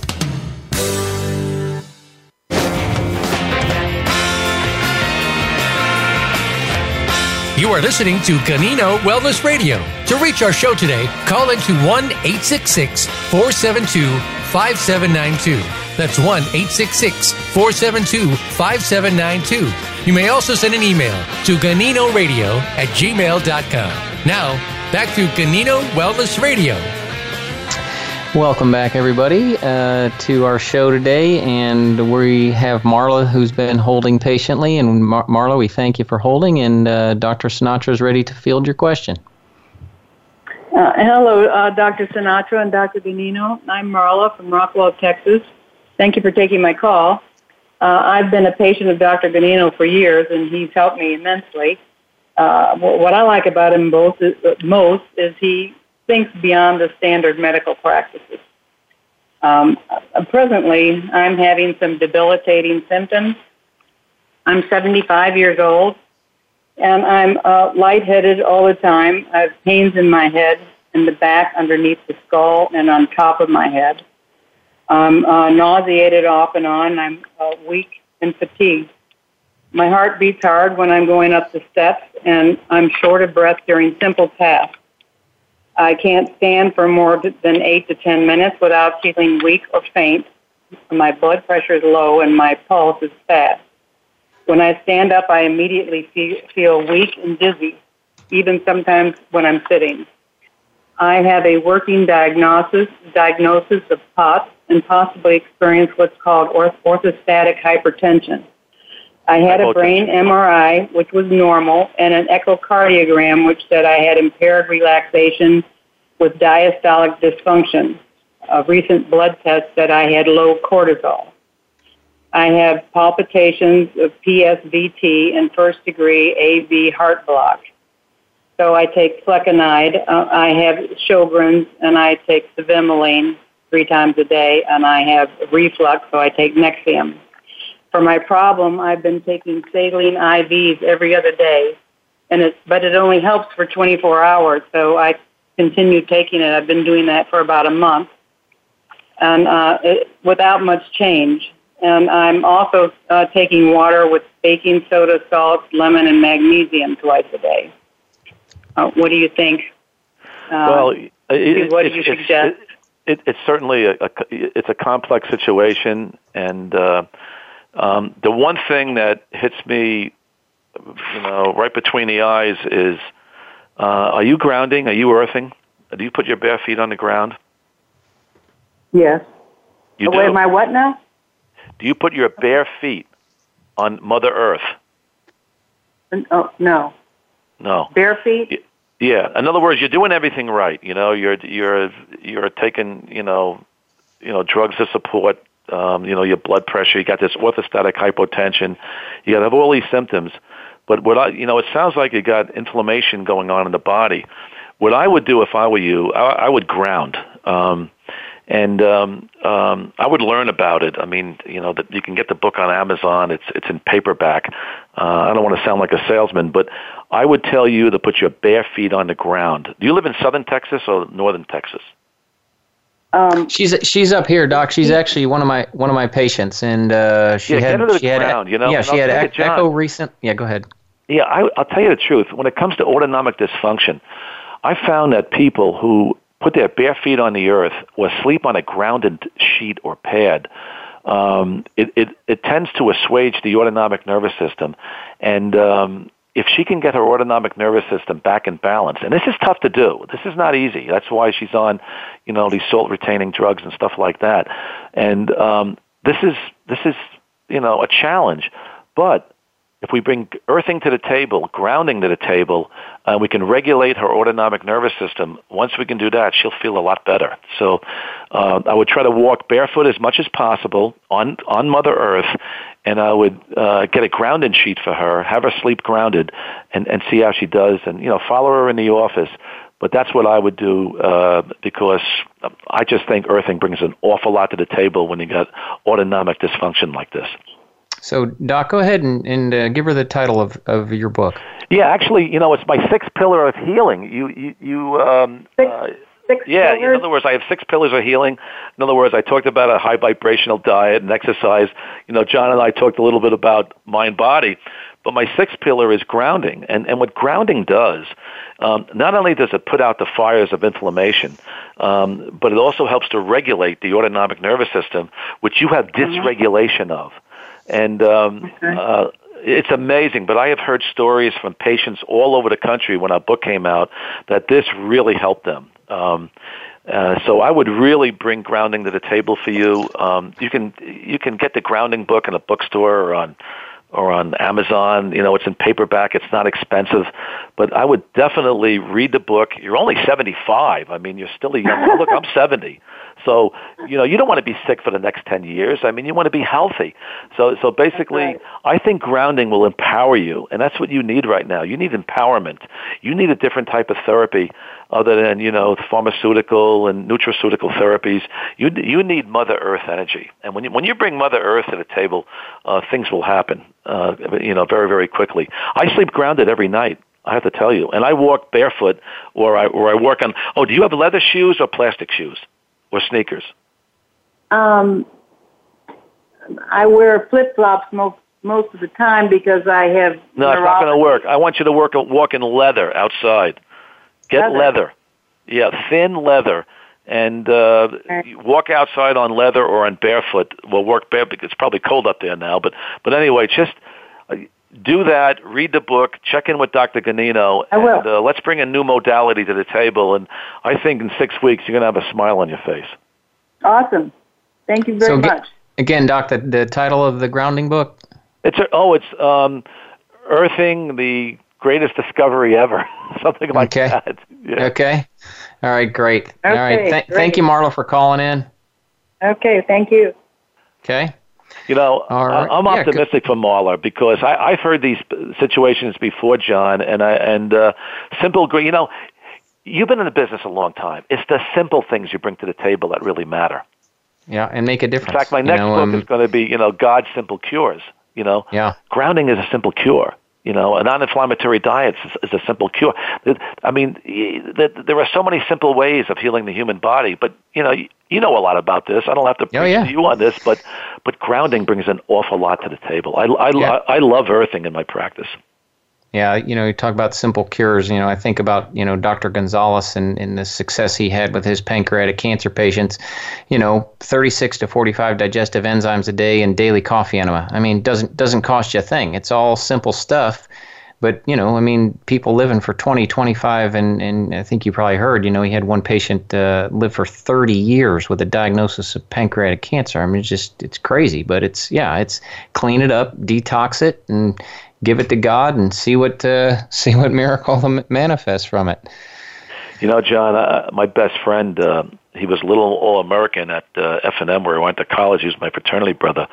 You are listening to Ganino Wellness Radio. To reach our show today, call into 1 866 472 5792. That's 1 866 472 5792. You may also send an email to ganinoradio at gmail.com. Now, back to Ganino Wellness Radio. Welcome back, everybody, uh, to our show today. And we have Marla, who's been holding patiently. And Mar- Marla, we thank you for holding. And uh, Dr. Sinatra is ready to field your question. Uh, hello, uh, Dr. Sinatra and Dr. Ganino. I'm Marla from Rockwall, Texas. Thank you for taking my call. Uh, I've been a patient of Dr. Ganino for years, and he's helped me immensely. Uh, what I like about him both is, uh, most is he thinks beyond the standard medical practices. Um, uh, presently, I'm having some debilitating symptoms. I'm 75 years old, and I'm uh, lightheaded all the time. I have pains in my head, in the back, underneath the skull, and on top of my head. I'm uh, nauseated off and on. I'm uh, weak and fatigued. My heart beats hard when I'm going up the steps, and I'm short of breath during simple tasks. I can't stand for more than eight to ten minutes without feeling weak or faint. My blood pressure is low and my pulse is fast. When I stand up, I immediately feel, feel weak and dizzy, even sometimes when I'm sitting. I have a working diagnosis, diagnosis of POTS and possibly experience what's called orthostatic hypertension. I had a brain MRI, which was normal, and an echocardiogram, which said I had impaired relaxation with diastolic dysfunction. A recent blood test said I had low cortisol. I have palpitations of PSVT and first degree AV heart block. So I take flecainide, uh, I have Sjogren's, and I take cevimeline three times a day, and I have reflux, so I take Nexium. For my problem, I've been taking saline IVs every other day, and it's but it only helps for 24 hours, so I continue taking it. I've been doing that for about a month, and uh, it, without much change. And I'm also uh, taking water with baking soda, salt, lemon, and magnesium twice a day. Uh, what do you think? Uh, well, it, what do you suggest? It, it's certainly a, a, it's a complex situation, and uh, um, the one thing that hits me, you know, right between the eyes is Uh, are you grounding? Are you earthing? Do you put your bare feet on the ground? Yes. You oh. Wait, am I what now? Do you put your bare feet on Mother Earth? Oh, no. No. Bare feet? Yeah. In other words, you're doing everything right. You know, you're you're you're taking you know, you know, drugs to support um, you know your blood pressure. You got this orthostatic hypotension. You got have all these symptoms. But what I, you know, it sounds like you got inflammation going on in the body. What I would do if I were you, I, I would ground. Um, and um, um, I would learn about it. I mean, you know, that you can get the book on Amazon. It's it's in paperback. Uh, I don't want to sound like a salesman, but I would tell you to put your bare feet on the ground. Do you live in southern Texas or northern Texas? Um, she's she's up here, doc. She's actually one of my one of my patients, and uh, she yeah, had get her to she the had ground, you know. yeah and she I'll had tell you, ec- John, echo recent. Yeah, go ahead. Yeah, I, I'll tell you the truth. When it comes to autonomic dysfunction, I found that people who put their bare feet on the earth or sleep on a grounded sheet or pad, um, it, it, it tends to assuage the autonomic nervous system. And um, if she can get her autonomic nervous system back in balance, and this is tough to do, this is not easy. That's why she's on, you know, these salt retaining drugs and stuff like that. And um, this is this is you know a challenge, but if we bring earthing to the table, grounding to the table, uh, we can regulate her autonomic nervous system. Once we can do that, she'll feel a lot better. So uh, I would try to walk barefoot as much as possible on on Mother Earth, and I would uh, get a grounding sheet for her, have her sleep grounded, and, and see how she does, and you know follow her in the office. But that's what I would do uh, because I just think earthing brings an awful lot to the table when you got autonomic dysfunction like this. So, Doc, go ahead and, and uh, give her the title of, of your book. Yeah, actually, you know, it's my sixth pillar of healing. You, you, you. Um, six, uh, six yeah, pillars? in other words, I have six pillars of healing. In other words, I talked about a high vibrational diet and exercise. You know, John and I talked a little bit about mind body, but my sixth pillar is grounding. And and what grounding does, um, not only does it put out the fires of inflammation, um, but it also helps to regulate the autonomic nervous system, which you have dysregulation of and um, uh, it's amazing. But I have heard stories from patients all over the country when our book came out that this really helped them. Um, uh, so I would really bring grounding to the table for you. Um, you can you can get the grounding book in a bookstore or on or on Amazon. You know, it's in paperback. It's not expensive, but I would definitely read the book. You're only 75. I mean, you're still a young. look, I'm 70. So, you know, you don't want to be sick for the next 10 years. I mean, you want to be healthy. So, so basically, right. I think grounding will empower you, and that's what you need right now. You need empowerment. You need a different type of therapy other than, you know, pharmaceutical and nutraceutical therapies. You, you need Mother Earth energy. And when you, when you bring Mother Earth to the table, uh, things will happen, uh, you know, very, very quickly. I sleep grounded every night. I have to tell you. And I walk barefoot or I, or I work on, oh, do you have leather shoes or plastic shoes? Or sneakers? Um, I wear flip flops most most of the time because I have. No, it's not going to work. I want you to work walk in leather outside. Get Leather. leather. Yeah, thin leather. And uh, you walk outside on leather or on barefoot. Well, work barefoot. It's probably cold up there now, but but anyway, just uh, do that. Read the book. Check in with Dr. Ganino. I will. And uh, let's bring a new modality to the table. And I think in six weeks you're going to have a smile on your face. Awesome. Thank you very So, much. Again, Doc, the, the title of the grounding book? It's a, oh, it's um, Earthing the greatest discovery ever, something like Okay. that. Yeah. Okay. All right, great. All right. Th- great. thank you, Marla, for calling in. Okay, thank you. Okay. You know, right. I'm Yeah, optimistic for Marla because I, I've heard these situations before, John, and I and uh, simple. You know, you've been in the business a long time. It's the simple things you bring to the table that really matter. Yeah, and make a difference. In fact, my You next know, book um, is going to be, you know, God's simple cures. You know, Yeah. grounding is a simple cure. You know, a non-inflammatory diet is, is a simple cure. I mean, there are so many simple ways of healing the human body. But you know, you, know a lot about this. I don't have to oh, preach Oh, yeah. to you on this, but but grounding brings an awful lot to the table. I I, Yeah. I love earthing in my practice. Yeah, you know, you talk about simple cures. You know, I think about, you know, Dr. Gonzalez and, and the success he had with his pancreatic cancer patients. You know, 36 to 45 digestive enzymes a day and daily coffee enema. I mean, doesn't doesn't cost you a thing. It's all simple stuff but you know, I mean, people living for 20, 25, and and I think you probably heard, you know, he had one patient uh, live for 30 years with a diagnosis of pancreatic cancer. I mean, it's just it's crazy, but it's yeah, it's clean it up, detox it, and give it to God, and see what uh, see what miracle manifests from it. You know, John, uh, my best friend, uh, he was little all-American at uh, F&M where I went to college. He was my fraternity brother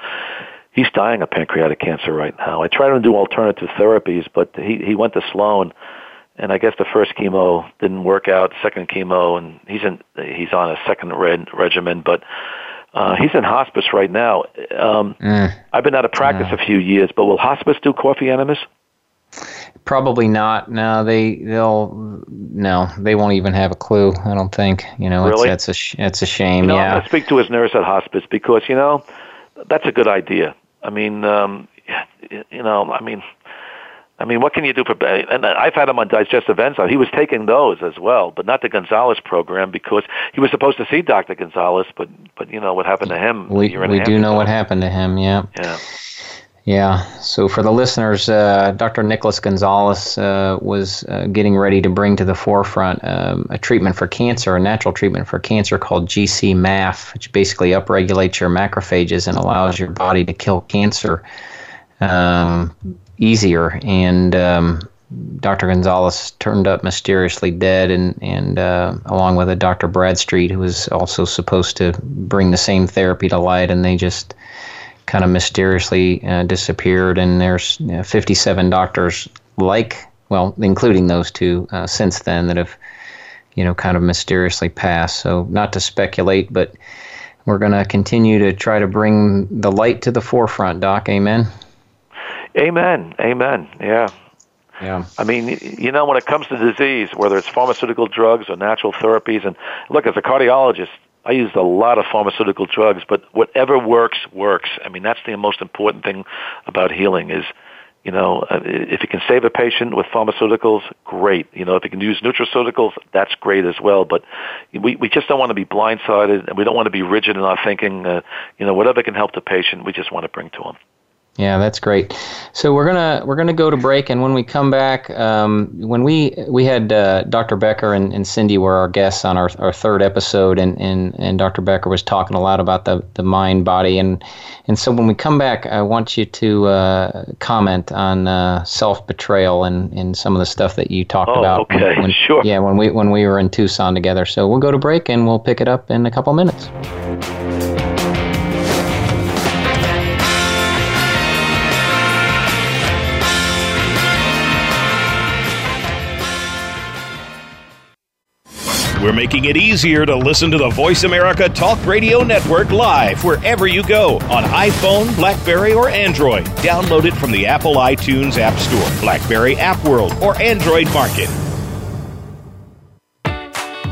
he's dying of pancreatic cancer right now. I tried to do alternative therapies, but he he went to Sloan, and I guess the first chemo didn't work out. Second chemo, and he's in he's on a second red regimen, but. Uh, he's in hospice right now. Um, mm. I've been out of practice a few years, but will hospice do coffee enemas? Probably not. No, they they'll no, they won't even have a clue. I don't think. You know, really? it's it's a it's a shame. You know, yeah. I'm speak to his nurse at hospice because you know that's a good idea. I mean, um, you know, I mean, I mean, what can you do for? And I've had him on digestive enzymes. He was taking those as well, but not the Gonzalez program because he was supposed to see Dr. Gonzalez, but but you know what happened to him. We we do know what happened to him. Yeah. Yeah. Yeah. So for the listeners, uh, Dr. Nicholas Gonzalez uh, was uh, getting ready to bring to the forefront um, a treatment for cancer, a natural treatment for cancer called GC-MAF, which basically upregulates your macrophages and allows your body to kill cancer um, easier. And um, Dr. Gonzalez turned up mysteriously dead, and and uh, along with a Dr. Bradstreet, who was also supposed to bring the same therapy to light, and they just kind of mysteriously uh, disappeared. And there's you know, 57 doctors like, well, including those two uh, since then that have, you know, kind of mysteriously passed. So not to speculate, but we're going to continue to try to bring the light to the forefront, Doc. Amen. Amen. Amen. Yeah. Yeah. I mean, you know, when it comes to disease, whether it's pharmaceutical drugs or natural therapies, and look, as a cardiologist, I used a lot of pharmaceutical drugs, but whatever works, works. I mean, that's the most important thing about healing is, you know, uh, if you can save a patient with pharmaceuticals, great. You know, if you can use nutraceuticals, that's great as well. But we, we just don't want to be blindsided and we don't want to be rigid in our thinking. Uh, you know, whatever can help the patient, we just want to bring to them. Yeah, that's great. So we're gonna we're gonna go to break, and when we come back, um, when we we had uh, Dr. Becker and, and Cindy were our guests on our, our third episode, and, and, and Dr. Becker was talking a lot about the, the mind body, and and so when we come back, I want you to uh, comment on uh, self betrayal and, and some of the stuff that you talked oh, about. Okay, when, when, sure. Yeah, when we when we were in Tucson together. So we'll go to break, and we'll pick it up in a couple minutes. We're making it easier to listen to the Voice America Talk Radio Network live wherever you go on iPhone, Blackberry, or Android. Download it from the Apple iTunes App Store, Blackberry App World, or Android Market.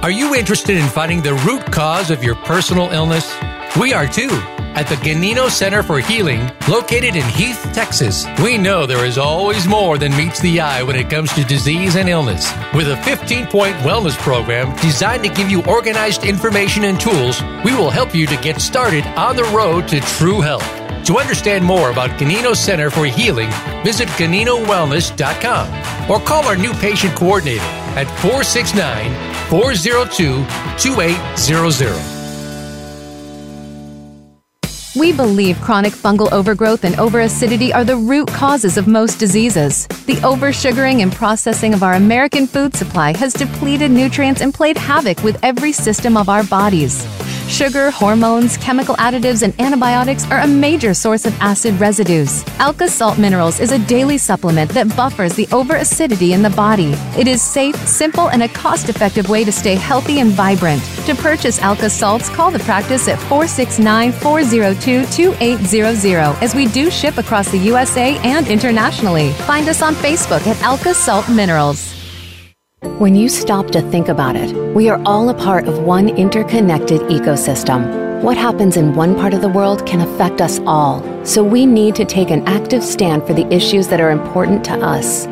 Are you interested in finding the root cause of your personal illness? We are too at the Ganino Center for Healing, located in Heath, Texas. We know there is always more than meets the eye when it comes to disease and illness. With a 15 point wellness program designed to give you organized information and tools, we will help you to get started on the road to true health. To understand more about Ganino Center for Healing, visit GaninoWellness.com or call our new patient coordinator at 469 402 2800. We believe chronic fungal overgrowth and overacidity are the root causes of most diseases. The oversugaring and processing of our American food supply has depleted nutrients and played havoc with every system of our bodies. Sugar, hormones, chemical additives, and antibiotics are a major source of acid residues. Alka Salt Minerals is a daily supplement that buffers the over acidity in the body. It is safe, simple, and a cost effective way to stay healthy and vibrant. To purchase Alka Salts, call the practice at 469 402 2800 as we do ship across the USA and internationally. Find us on Facebook at Alka Salt Minerals. When you stop to think about it, we are all a part of one interconnected ecosystem. What happens in one part of the world can affect us all, so we need to take an active stand for the issues that are important to us.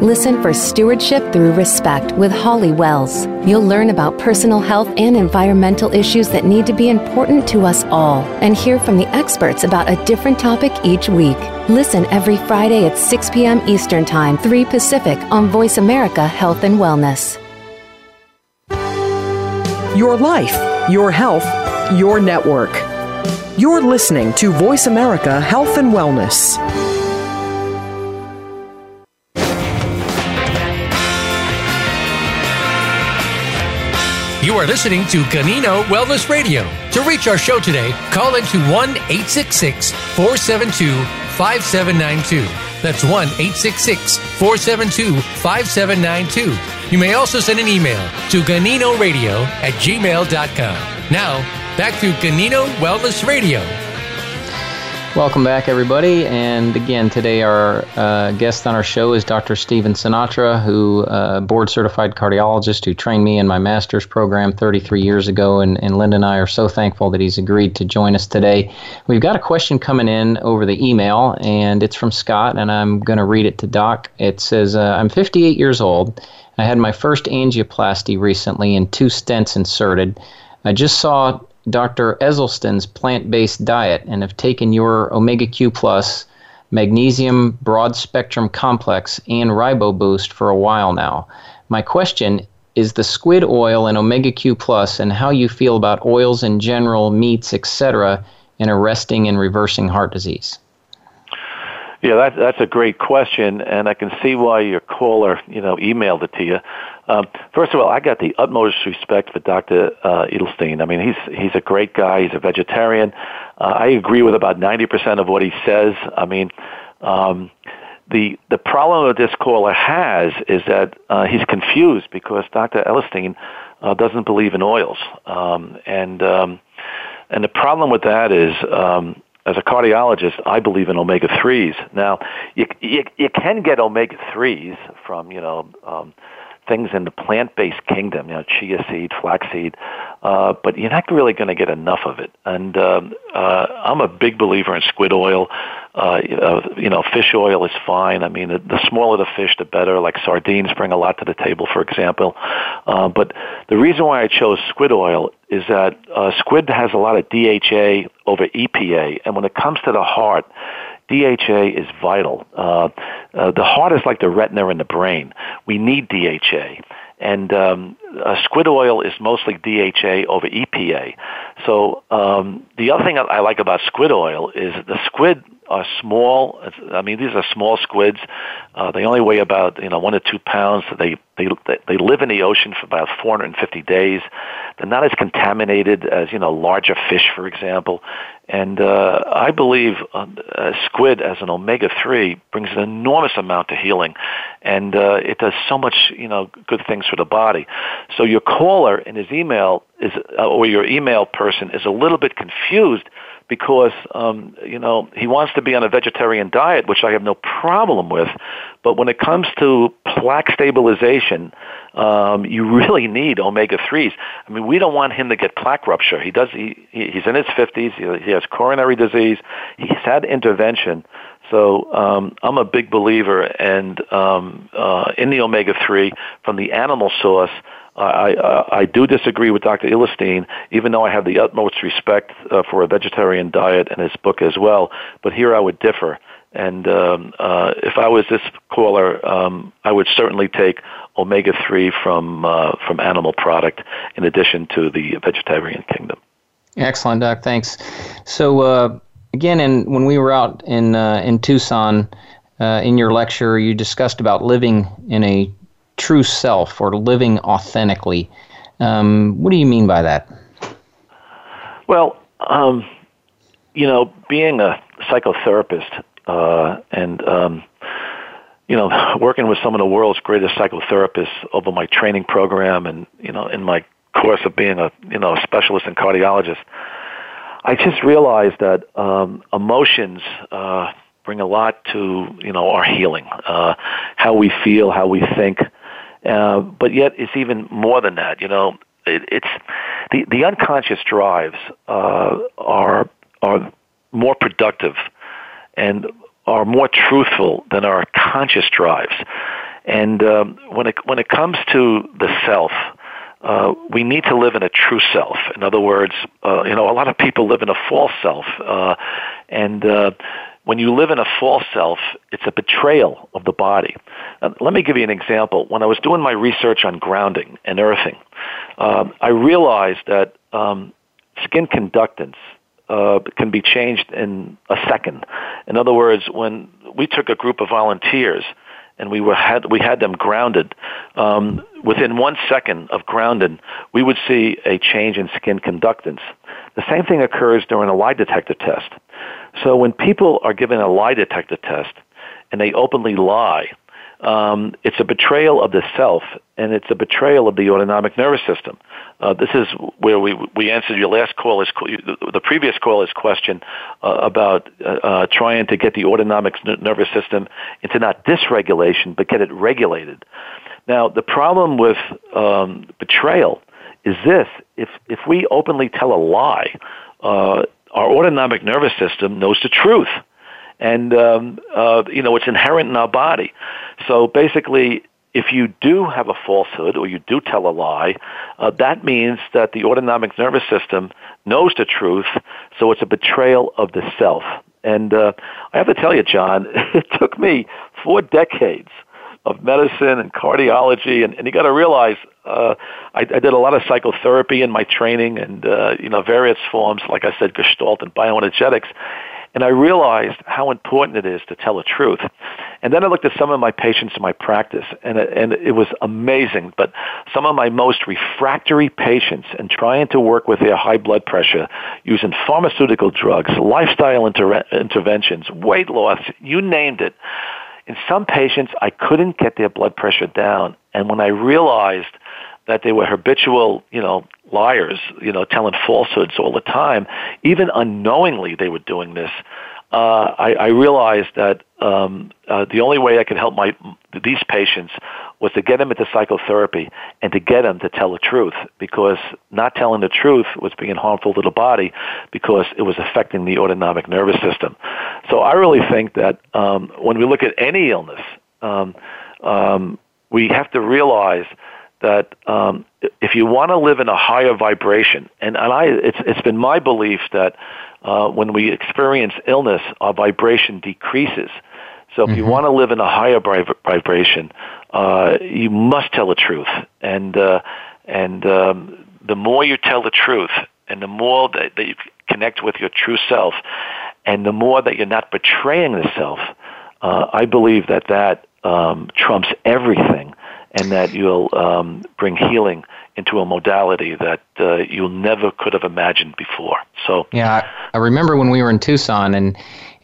Listen for Stewardship Through Respect with Holly Wells. You'll learn about personal health and environmental issues that need to be important to us all and hear from the experts about a different topic each week. Listen every Friday at 6 p.m. Eastern Time, 3 Pacific on Voice America Health and Wellness. Your life, your health, your network. You're listening to Voice America Health and Wellness. You are listening to Ganino Wellness Radio. To reach our show today, call into 1 866 472 5792. That's 1 866 472 5792. You may also send an email to ganinoradio at gmail.com. Now, back to Ganino Wellness Radio. Welcome back, everybody. And again, today our uh, guest on our show is Dr. Stephen Sinatra, who uh, board certified cardiologist who trained me in my master's program 33 years ago. And, and Linda and I are so thankful that he's agreed to join us today. We've got a question coming in over the email, and it's from Scott, and I'm going to read it to Doc. It says, uh, I'm 58 years old. I had my first angioplasty recently and two stents inserted. I just saw Dr. Esselstyn's plant based diet and have taken your Omega Q Plus, Magnesium Broad Spectrum Complex, and Ribo Boost for a while now. My question is the squid oil and Omega Q Plus and how you feel about oils in general, meats, etc., in arresting and reversing heart disease. Yeah, that, that's a great question, and I can see why your caller, you know, emailed it to you. Um, first of all, I got the utmost respect for Dr. Uh, Esselstyn. I mean, he's he's a great guy. He's a vegetarian. Uh, I agree with about ninety percent of what he says. I mean, um, the the problem that this caller has is that uh, he's confused because Dr. Esselstyn uh, doesn't believe in oils, um, and um, and the problem with that is. Um, as a cardiologist, I believe in omega threes. Now, you, you you can get omega threes from you know um, things in the plant-based kingdom, you know, chia seed, flaxseed, uh, but you're not really going to get enough of it. And um, uh, I'm a big believer in squid oil. Uh, you know, fish oil is fine. I mean, the, the smaller the fish, the better. Like sardines bring a lot to the table, for example. Uh, but the reason why I chose squid oil is that uh, squid has a lot of DHA over EPA, and when it comes to the heart, DHA is vital. Uh, uh, the heart is like the retina in the brain. We need DHA. And um, uh, squid oil is mostly DHA over EPA. So um, the other thing I like about squid oil is the squid are small. I mean, these are small squids. Uh, they only weigh about you know one to two pounds. They they they live in the ocean for about 450 days. They're not as contaminated as you know larger fish, for example. And uh, I believe uh, squid as an omega three brings an enormous amount to healing, and uh, it does so much you know good things for the body. So your caller in his email is, uh, or your email person is a little bit confused because um, you know he wants to be on a vegetarian diet, which I have no problem with. But when it comes to plaque stabilization, um, you really need omega threes. I mean, we don't want him to get plaque rupture. He does. He, he's in his fifties. He, has coronary disease. He's had intervention. So um, I'm a big believer and um, uh, in the omega three from the animal source. I, I, do disagree with Dr. Esselstyn, even though I have the utmost respect uh, for a vegetarian diet and his book as well. But here I would differ. And um, uh, if I was this caller, um, I would certainly take omega three from uh, from animal product in addition to the vegetarian kingdom. Excellent, Doc. Thanks. So uh, again, in, when we were out in uh, in Tucson, uh, in your lecture, you discussed about living in a true self or living authentically. Um, what do you mean by that? Well, um, you know, being a psychotherapist uh, and um, you know, working with some of the world's greatest psychotherapists over my training program, and you know, in my course of being a you know specialist in cardiologist, I just realized that um, emotions. Uh, bring a lot to you know our healing, uh, how we feel, how we think, uh, but yet it's even more than that. You know, it, it's the the unconscious drives uh, are are more productive and are more truthful than our conscious drives. And um, when it when it comes to the self, uh, we need to live in a true self. In other words, uh, you know, a lot of people live in a false self, uh, and uh, when you live in a false self, it's a betrayal of the body. Uh, let me give you an example. When I was doing my research on grounding and earthing, um, I realized that um, skin conductance uh, can be changed in a second. In other words, when we took a group of volunteers and we were had we had them grounded, um, within one second of grounded, we would see a change in skin conductance. The same thing occurs during a lie detector test. So when people are given a lie detector test and they openly lie, um, it's a betrayal of the self, and it's a betrayal of the autonomic nervous system. Uh, this is where we we answered your last call is the previous call is question uh, about uh, uh, trying to get the autonomic nervous system into not dysregulation but get it regulated. Now the problem with um, betrayal is this: if if we openly tell a lie, uh, our autonomic nervous system knows the truth and um, uh, you know it's inherent in our body. So basically, if you do have a falsehood or you do tell a lie, uh, that means that the autonomic nervous system knows the truth. So it's a betrayal of the self. And uh, I have to tell you, John, it took me four decades of medicine and cardiology, and, and you got to realize uh, I, I did a lot of psychotherapy in my training, and uh, you know various forms, like I said, Gestalt and bioenergetics, and I realized how important it is to tell the truth. And then I looked at some of my patients in my practice, and it, and it was amazing. But some of my most refractory patients, and trying to work with their high blood pressure using pharmaceutical drugs, lifestyle inter- interventions, weight loss, you named it. In some patients, I couldn't get their blood pressure down. And when I realized that they were habitual, you know, liars, you know, telling falsehoods all the time, even unknowingly they were doing this. Uh, I, I realized that um, uh, the only way I could help my these patients was to get them into psychotherapy and to get them to tell the truth, because not telling the truth was being harmful to the body because it was affecting the autonomic nervous system. So I really think that um, when we look at any illness, um, um, we have to realize that um, if you want to live in a higher vibration, and, and I, it's, it's been my belief that uh, when we experience illness, our vibration decreases. So if mm-hmm. you want to live in a higher vibration, uh, you must tell the truth, and uh, and um, the more you tell the truth, and the more that, that you connect with your true self, and the more that you're not betraying the self, uh, I believe that that um, trumps everything and that you'll um, bring healing into a modality that uh, you never could have imagined before. So yeah, I, remember when we were in Tucson and.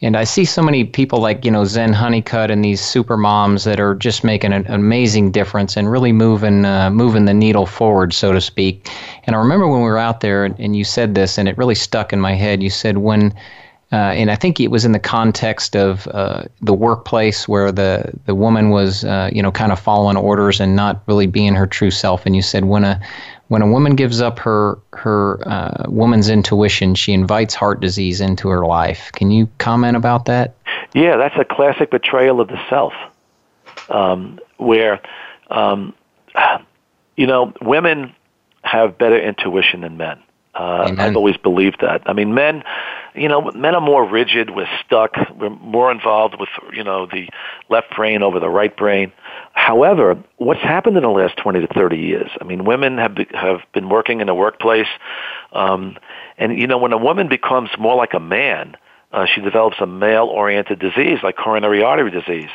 And I see so many people like, you know, Zen Honeycutt and these super moms that are just making an amazing difference and really moving uh, moving the needle forward, so to speak. And I remember when we were out there and you said this, and it really stuck in my head. You said, when uh, and I think it was in the context of uh, the workplace where the, the woman was, uh, you know, kind of following orders and not really being her true self. And you said when a when a woman gives up her her uh, woman's intuition, she invites heart disease into her life. Can you comment about that? Yeah, that's a classic betrayal of the self, um, where um, you know women have better intuition than men. Uh, I've always believed that. I mean, men, you know, men are more rigid. We're stuck. We're more involved with, you know, the left brain over the right brain. However, what's happened in the last 20 to 30 years? I mean, women have be, have been working in the workplace, um, and you know, when a woman becomes more like a man, uh, she develops a male-oriented disease like coronary artery disease.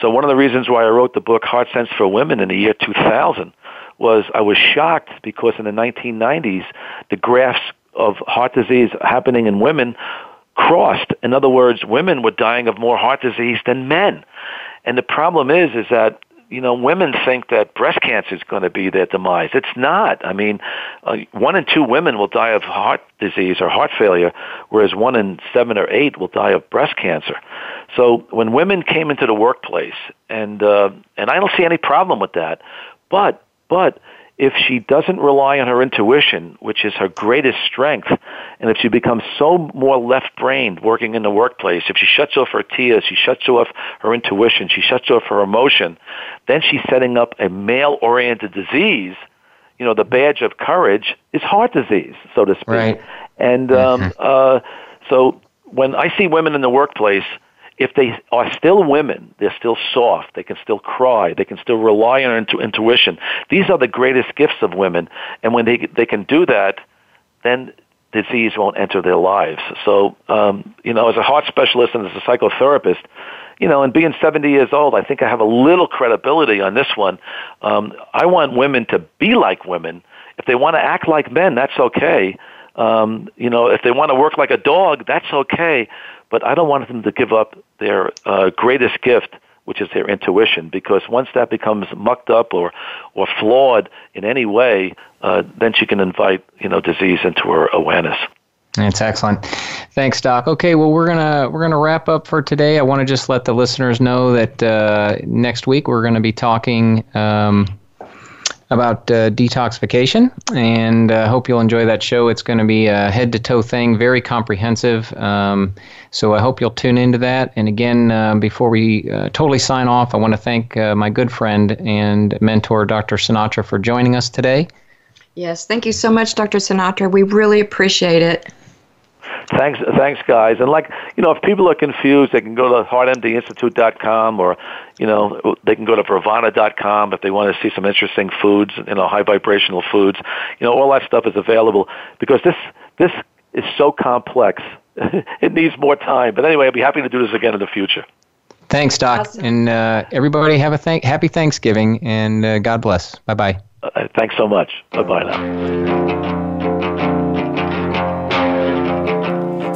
So one of the reasons why I wrote the book Heart Sense for Women in the year 2000 was I was shocked because in the 1990s, the graphs of heart disease happening in women crossed. In other words, women were dying of more heart disease than men. And the problem is, is that you know, women think that breast cancer is going to be their demise. It's not. I mean, uh, one in two women will die of heart disease or heart failure, whereas one in seven or eight will die of breast cancer. So when women came into the workplace, and uh, and I don't see any problem with that, but but if she doesn't rely on her intuition, which is her greatest strength, and if she becomes so more left-brained working in the workplace, if she shuts off her tears, she shuts off her intuition, she shuts off her emotion, then she's setting up a male-oriented disease. You know, the badge of courage is heart disease, so to speak. Right. And um, uh, so when I see women in the workplace, if they are still women, they're still soft, they can still cry, they can still rely on intu- intuition. These are the greatest gifts of women, and when they they can do that, then disease won't enter their lives. So, um, you know, as a heart specialist and as a psychotherapist, you know, and being 70 years old, I think I have a little credibility on this one. Um, I want women to be like women. If they want to act like men, that's okay. Um, you know, if they want to work like a dog, that's okay but I don't want them to give up their uh, greatest gift, which is their intuition, because once that becomes mucked up or or flawed in any way, uh, then she can invite you know disease into her awareness. That's excellent. Thanks, Doc. Okay, well we're gonna we're gonna wrap up for today. I want to just let the listeners know that uh, next week we're going to be talking. Um, about uh, detoxification, and uh, hope you'll enjoy that show. It's going to be a head to toe thing, very comprehensive. Um, so I hope you'll tune into that. And again, uh, before we uh, totally sign off, I want to thank uh, my good friend and mentor, Dr. Sinatra, for joining us today. Yes, thank you so much, Dr. Sinatra. We really appreciate it. Thanks, thanks, guys. And like you know, if people are confused, they can go to heartmdinstitute.com or you know they can go to Pravana.com if they want to see some interesting foods, you know, high vibrational foods. You know, all that stuff is available because this this is so complex. it needs more time. But anyway, I'll be happy to do this again in the future. Thanks, Doc. Awesome. And uh, everybody have a th- happy Thanksgiving and uh, God bless. Bye bye. Uh, thanks so much. Bye bye now.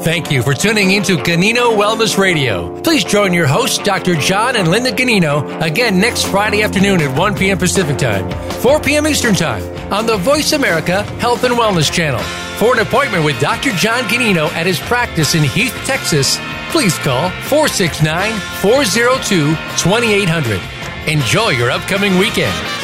Thank you for tuning into Ganino Wellness Radio. Please join your hosts, Dr. John and Linda Ganino, again next Friday afternoon at 1 p.m. Pacific Time, 4 p.m. Eastern Time on the Voice America Health and Wellness Channel. For an appointment with Dr. John Ganino at his practice in Heath, Texas, please call 469 402 2800. Enjoy your upcoming weekend.